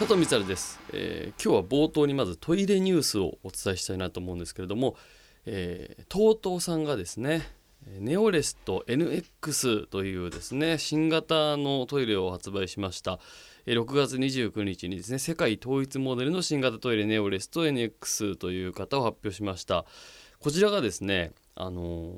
佐藤光です、えー、今日は冒頭にまずトイレニュースをお伝えしたいなと思うんですけれども、えー、TOTO さんがですねネオレスト NX というですね新型のトイレを発売しました。6月29日にですね世界統一モデルの新型トイレネオレスト NX という方を発表しました。こちらがですねあの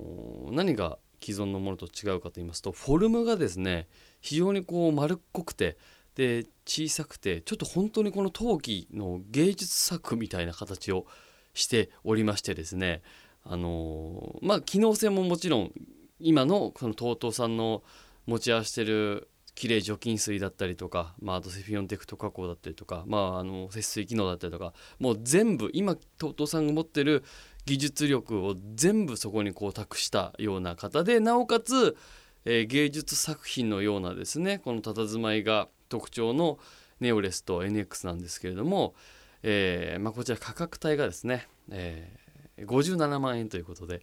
ー、何が既存のものと違うかと言いますとフォルムがですね非常にこう丸っこくてで小さくてちょっと本当にこの陶器の芸術作みたいな形をしておりましてですね。あの、まあ機能性ももちろん今のこの TOTO さんの持ち合わせてる綺麗除菌水だったりとか、まあ、あとセフィオンテクト加工だったりとか、まあ、あの節水機能だったりとかもう全部今 TOTO さんが持ってる技術力を全部そこにこう託したような方でなおかつ、えー、芸術作品のようなですねこの佇まいが特徴のネオレスと NX なんですけれども、えーまあ、こちら価格帯がですね、えー、57万円ということで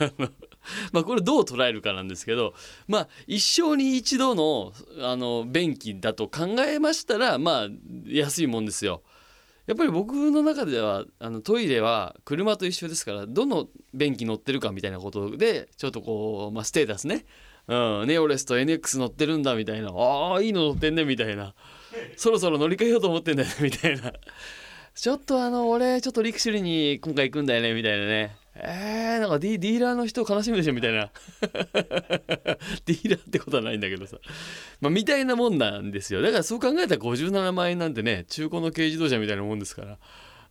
まあこれどう捉えるかなんですけどまあ一生に一度のあの便器だと考えましたらまあ安いもんですよ。やっぱり僕の中ではあのトイレは車と一緒ですからどの便器乗ってるかみたいなことでちょっとこう、まあ、ステータスねうん、ネオレスと NX 乗ってるんだみたいな。ああいいの乗ってんねみたいな。そろそろ乗り換えようと思ってんだよねみたいな。ちょっとあの俺ちょっとリクシルに今回行くんだよねみたいなね。えー、なんかディディーラーの人悲しみでしょみたいな。ディーラーってことはないんだけどさ。まあみたいなもんなんですよ。だからそう考えたら57万円なんてね中古の軽自動車みたいなもんですから。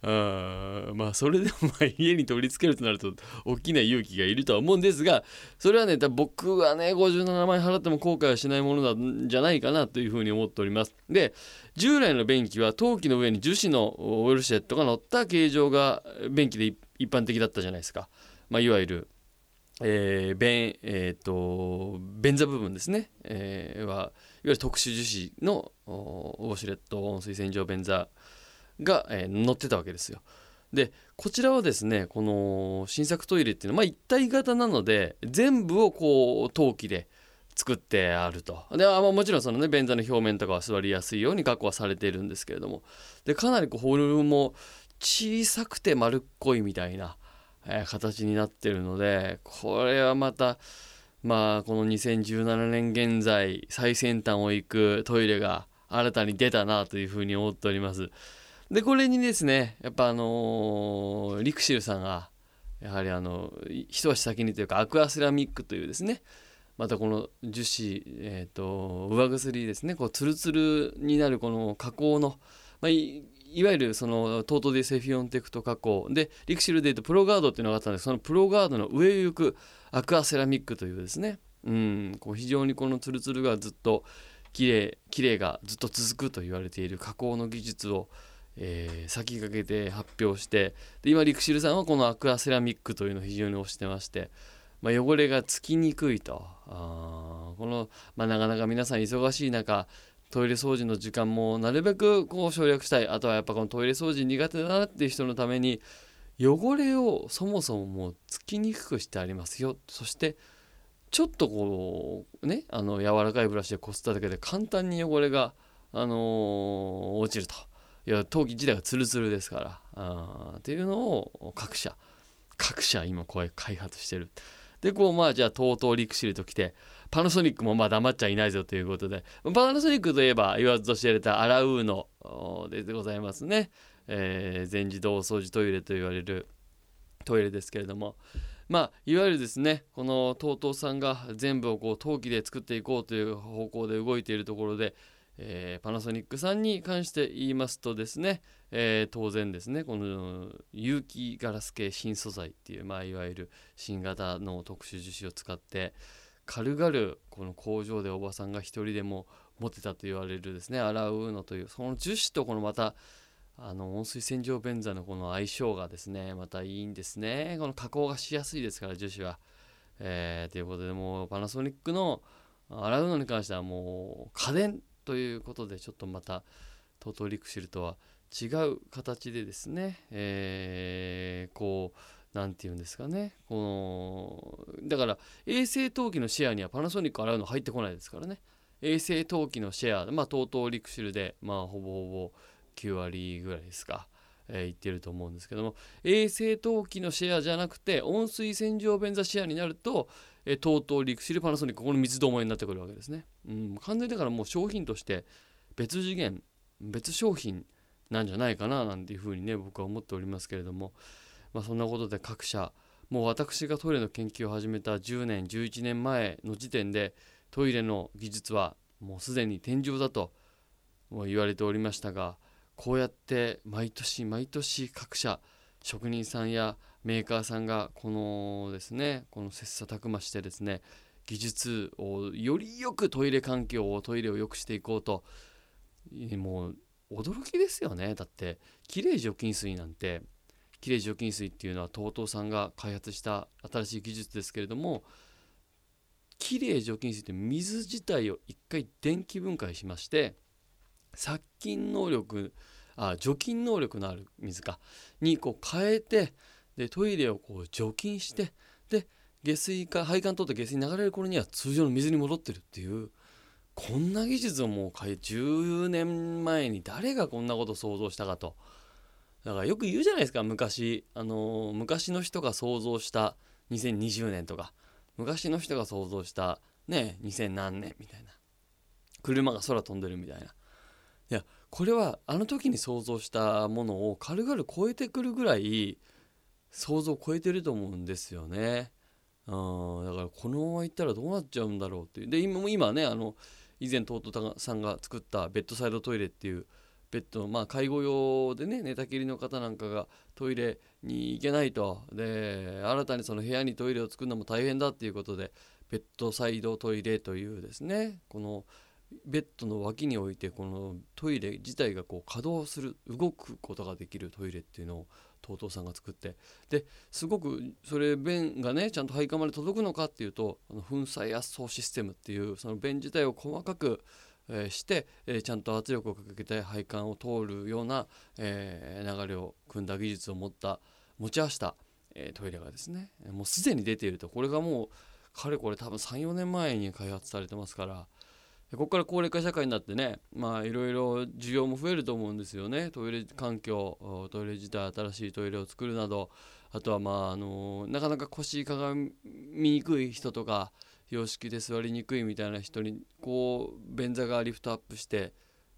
まあそれでも家に取り付けるとなると大きな勇気がいるとは思うんですがそれはね僕はね57万円払っても後悔はしないものなんじゃないかなというふうに思っております。で従来の便器は陶器の上に樹脂のオイルシェットが乗った形状が便器で一般的だったじゃないですか、まあ、いわゆるえー、便えーと、便座部分ですね、えー、はいわゆる特殊樹脂のウォシュレット温水洗浄便座が、えー、載ってたわけですよ。でこちらはですねこの新作トイレっていうのは、まあ、一体型なので全部をこう陶器で作ってあるとで、まあ、もちろんそのね便座の表面とかは座りやすいように加工はされているんですけれどもでかなりこうホルも小さくて丸っこいみたいな、えー、形になってるのでこれはまたまあこの2017年現在最先端を行くトイレが新たに出たなというふうに思っております。でこれにですねやっぱあのー、リクシルさんがやはりあの一足先にというかアクアセラミックというですねまたこの樹脂、えーと、釉薬ですねこうツルツルになるこの加工の、まあ、いわゆるその TOTOでセフィオンテクト加工。でリクシルでいうとプロガードっていうのがあったんですそのプロガードの上を行くアクアセラミックというですねうんこう非常にこのツルツルがずっと綺麗綺麗がずっと続くと言われている加工の技術をえー、先駆けて発表してで今リクシルさんはこのアクアセラミックというのを非常に推してまして、まあ、汚れがつきにくいと。あこの、まあ、なかなか皆さん忙しい中トイレ掃除の時間もなるべくこう省略したい。あとはやっぱこのトイレ掃除苦手だなっていう人のために汚れをそもそももうつきにくくしてありますよ。そしてちょっとこうねあの柔らかいブラシでこすっただけで簡単に汚れが、あのー、落ちると。いや陶器自体がツルツルですから。あっていうのを各社。各社今こう開発してる。でこうまあじゃあ TOTO リクシルときてパナソニックもまあ黙っちゃいないぞということで。パナソニックといえば言わずと知られたアラウーノでございますね、えー、全自動掃除トイレと言われるトイレですけれども。まあいわゆるですねこの TOTO さんが全部をこう陶器で作っていこうという方向で動いているところでえー、パナソニックさんに関して言いますとですね、えー、当然ですねこの有機ガラス系新素材っていう、まあ、いわゆる新型の特殊樹脂を使って軽々この工場でおばさんが一人でも持てたと言われるですね洗うのというその樹脂とこのまたあの温水洗浄便座のこの相性がですねまたいいんですねこの加工がしやすいですから樹脂は。えー、ということでもうパナソニックの洗うのに関してはもう家電ということでちょっとまた TOTO リクシルとは違う形でですね、えー、こう何て言うんですかねこのだから衛生陶器のシェアにはパナソニック洗うの入ってこないですからね。衛生陶器のシェアまあ TOTO リクシルでまあほぼほぼ9割ぐらいですか、えー、言ってると思うんですけども衛生陶器のシェアじゃなくて温水洗浄便座シェアになると、え、TOTO リクシルパナソニックここの三つどもになってくるわけですね、うん、完全にだからもう商品として別次元別商品なんじゃないかななんていうふうにね僕は思っておりますけれども。まあそんなことで各社もう私がトイレの研究を始めた10年11年前の時点でトイレの技術はもうすでに天井だとも言われておりましたがこうやって毎年毎年各社職人さんやメーカーさんがこのですねこの切磋琢磨してですね技術をよりよくトイレ環境をトイレを良くしていこうと。もう驚きですよね。だってきれい除菌水なんてきれい除菌水っていうのは TOTO さんが開発した新しい技術ですけれどもきれい除菌水って水自体を一回電気分解しまして殺菌能力あ除菌能力のある水かにこう変えてでトイレをこう除菌してで下水か配管通って下水に流れる頃には通常の水に戻ってるっていうこんな技術をもう10年前に誰がこんなこと想像したかと。だからよく言うじゃないですか昔。あの、昔の人が想像した2020年とか。昔の人が想像したね2000何年みたいな。車が空飛んでるみたいな。いやこれはあの時に想像したものを軽々超えてくるぐらい想像を超えてると思うんですよね。うん、だからこのままいったらどうなっちゃうんだろうっていうで今今ねあの以前トートさんが作ったベッドサイドトイレっていうベッドのまあ介護用でね寝たきりの方なんかがトイレに行けないとで新たにその部屋にトイレを作るのも大変だっていうことでベッドサイドトイレというですねこのベッドの脇に置いてこのトイレ自体がこう稼働する動くことができるトイレっていうのを TOTO さんが作って。ですごくそれ便がねちゃんと配管まで届くのかっていうとあの粉砕圧縮システムっていうその便自体を細かくえして、えちゃんと圧力をかけて配管を通るような、え流れを組んだ技術を持った持ち合わせた、えトイレがですね。もうすでに出ていると。これがもうかれこれ多分34年前に開発されてますからここから高齢化社会になってねまあいろいろ需要も増えると思うんですよね。トイレ環境トイレ自体新しいトイレを作るなど。あとはまああのなかなか腰かがみにくい人とか洋式で座りにくいみたいな人にこう便座がリフトアップして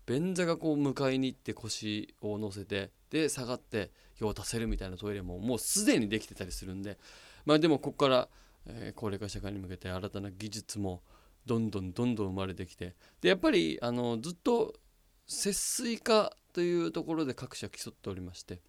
便座がこう迎えに行って腰を乗せてで下がって用を足せるみたいなトイレももうすでにできてたりするんで。まあでもここから、えー、高齢化社会に向けて新たな技術もどんどんどんどん生まれてきて。でやっぱりあのずっと節水化というところで各社競っておりまして、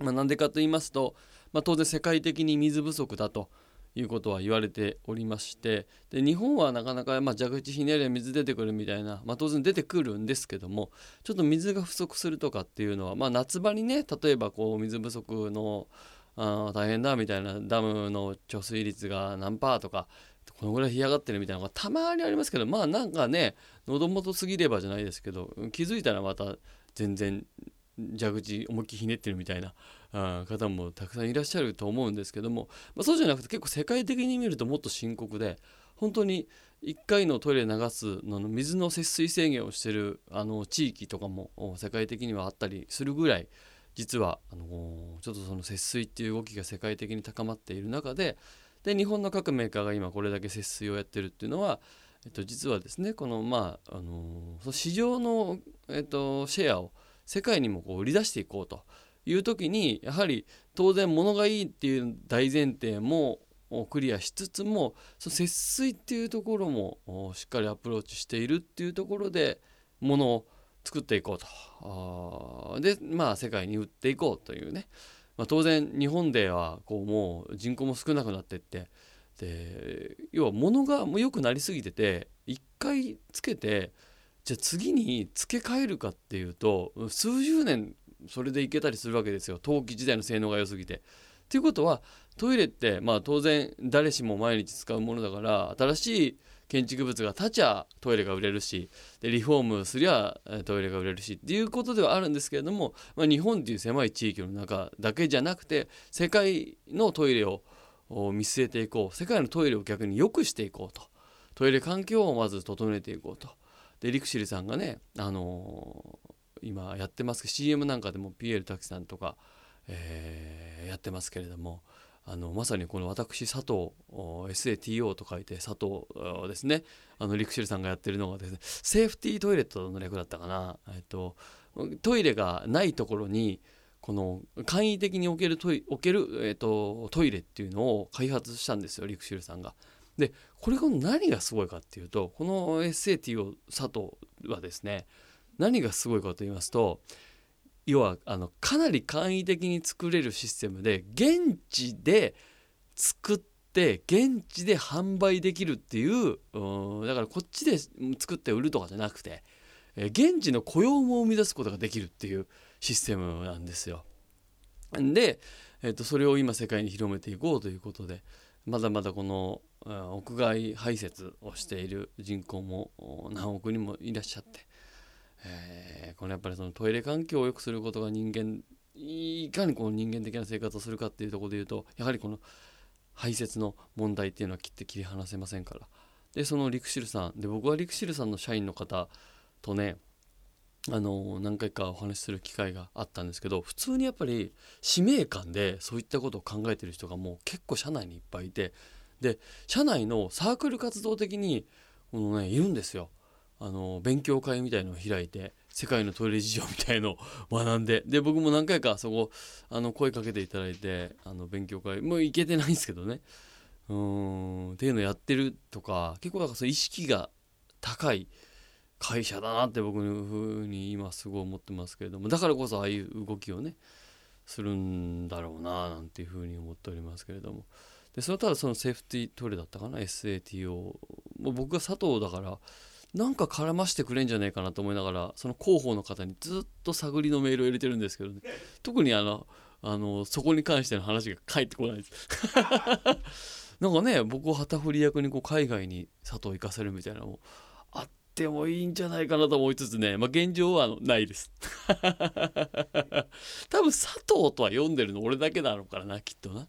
まあ、なんでかと言いますと、まあ、当然世界的に水不足だということは言われておりまして。で日本はなかなか、まあ、蛇口ひねれ水出てくるみたいな、まあ、当然出てくるんですけどもちょっと水が不足するとかっていうのは、まあ、夏場にね例えばこう水不足のあ大変だみたいなダムの貯水率が何パーとかこのぐらい干上がってるみたいなのがたまにありますけどまあなんかね喉元過ぎればじゃないですけど気づいたらまた全然蛇口思いっきりひねってるみたいな方もたくさんいらっしゃると思うんですけども、まあ、そうじゃなくて結構世界的に見るともっと深刻で本当に1回のトイレ流すの水の節水制限をしてるあの地域とかも世界的にはあったりするぐらい実はあのちょっとその節水っていう動きが世界的に高まっている中でで日本の各メーカーが今これだけ節水をやってるっていうのは、えっと、実はですねこのまああのその市場の、えっと、シェアを世界にもこう売り出していこうという時にやはり当然物がいいっていう大前提もクリアしつつもその節水っていうところもしっかりアプローチしているっていうところで物を作っていこうと。でまあ世界に売っていこうというね、まあ、当然日本ではこうもう人口も少なくなってってで要は物がもう良くなりすぎてて一回つけてじゃあ次に付け替えるかっていうと数十年それでいけたりするわけですよ陶器時代の性能が良すぎて。ということはトイレってまあ当然誰しも毎日使うものだから新しい建築物が立ちゃトイレが売れるしでリフォームすりゃトイレが売れるしっていうことではあるんですけれども、まあ、日本っていう狭い地域の中だけじゃなくて世界のトイレを見据えていこう世界のトイレを逆に良くしていこうとトイレ環境をまず整えていこうと。でリクシルさんがね、あのー、今やってますけど CM なんかでもピエール滝さんとか、えー、やってますけれどもあのまさにこの私佐藤 SATO と書いて佐藤ですねあのリクシルさんがやってるのがですねセーフティートイレットの略だったかな、えっと、トイレがないところにこの簡易的に置けるトイ置ける、えっと、トイレっていうのを開発したんですよリクシルさんが。でこれが何がすごいかっていうとこの SATO 佐藤はですね何がすごいかと言いますと要はあのかなり簡易的に作れるシステムで現地で作って現地で販売できるっていうだからこっちで作って売るとかじゃなくてえ現地の雇用も生み出すことができるっていうシステムなんですよ。で、えー、とそれを今世界に広めていこうということでまだまだこの屋外排泄をしている人口も何億人もいらっしゃってえー、このやっぱりそのトイレ環境を良くすることが人間いかにこの人間的な生活をするかっていうところで言うとやはりこの排泄の問題っていうのは切って切り離せませんからでそのリクシルさんで僕はリクシルさんの社員の方とねあの何回かお話しする機会があったんですけど普通にやっぱり使命感でそういったことを考えてる人がもう結構社内にいっぱいいてで社内のサークル活動的にこのねいるんですよ。あの勉強会みたいのを開いて世界のトイレ事情みたいのを学んで で僕も何回かそこあの声かけていただいてあの勉強会もう行けてないんですけどね。うんっていうのをやってるとか結構だかその意識が高い会社だなって僕のふうに今すごい思ってますけれどもだからこそああいう動きをねするんだろうななんていうふうに思っておりますけれども。でそれただそのセーフティートイレだったかな SATO 僕が佐藤だからなんか絡ましてくれんじゃねえかなと思いながらその広報の方にずっと探りのメールを入れてるんですけど、ね、特にあのあのそこに関しての話が返ってこないです。なんかね僕を旗振り役にこう海外に佐藤行かせるみたいなのもあってもいいんじゃないかなと思いつつね、まあ、現状はないです。多分佐藤とは読んでるの俺だけだろうからなきっとな。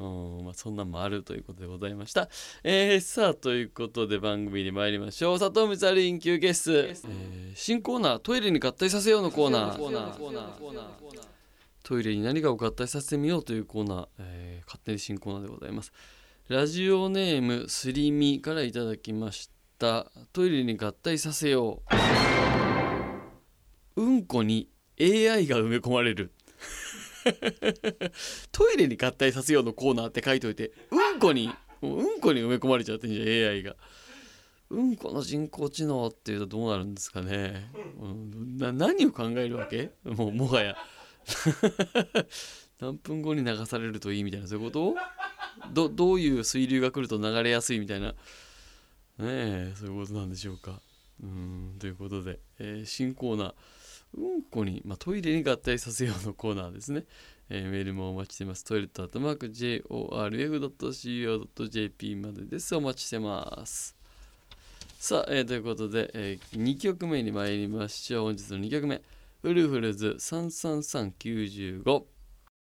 うんまあ、そんなんもあるということでございました。えー、さあということで番組に参りましょう。佐藤光晴緊急ゲスト、えー、新コーナートイレに合体させようのコーナー。トイレに何かを合体させてみようというコーナー、えー、勝手に新コーナーでございます。ラジオネームすりみからいただきました。トイレに合体させよう。うんこに AI が埋め込まれる。トイレに合体させようのコーナーって書いといてうんこにうんこに埋め込まれちゃってんじゃん AI が。うんこの人工知能っていうとどうなるんですかね、うん、な何を考えるわけ？もうもはや。何分後に流されるといいみたいなそういうこと？どどういう水流が来ると流れやすいみたいな。ねえそういうことなんでしょうか。うんということで、えー、新コーナー。うんこに、まあ、トイレに合体させようのコーナーですね。えー、メールもお待ちしてます。トイレットアットマーク JORF.CO.JP までです。お待ちしてます。さあ、えー、ということで、えー、2曲目に参りましょう。本日の2曲目。ウルフルズ33395。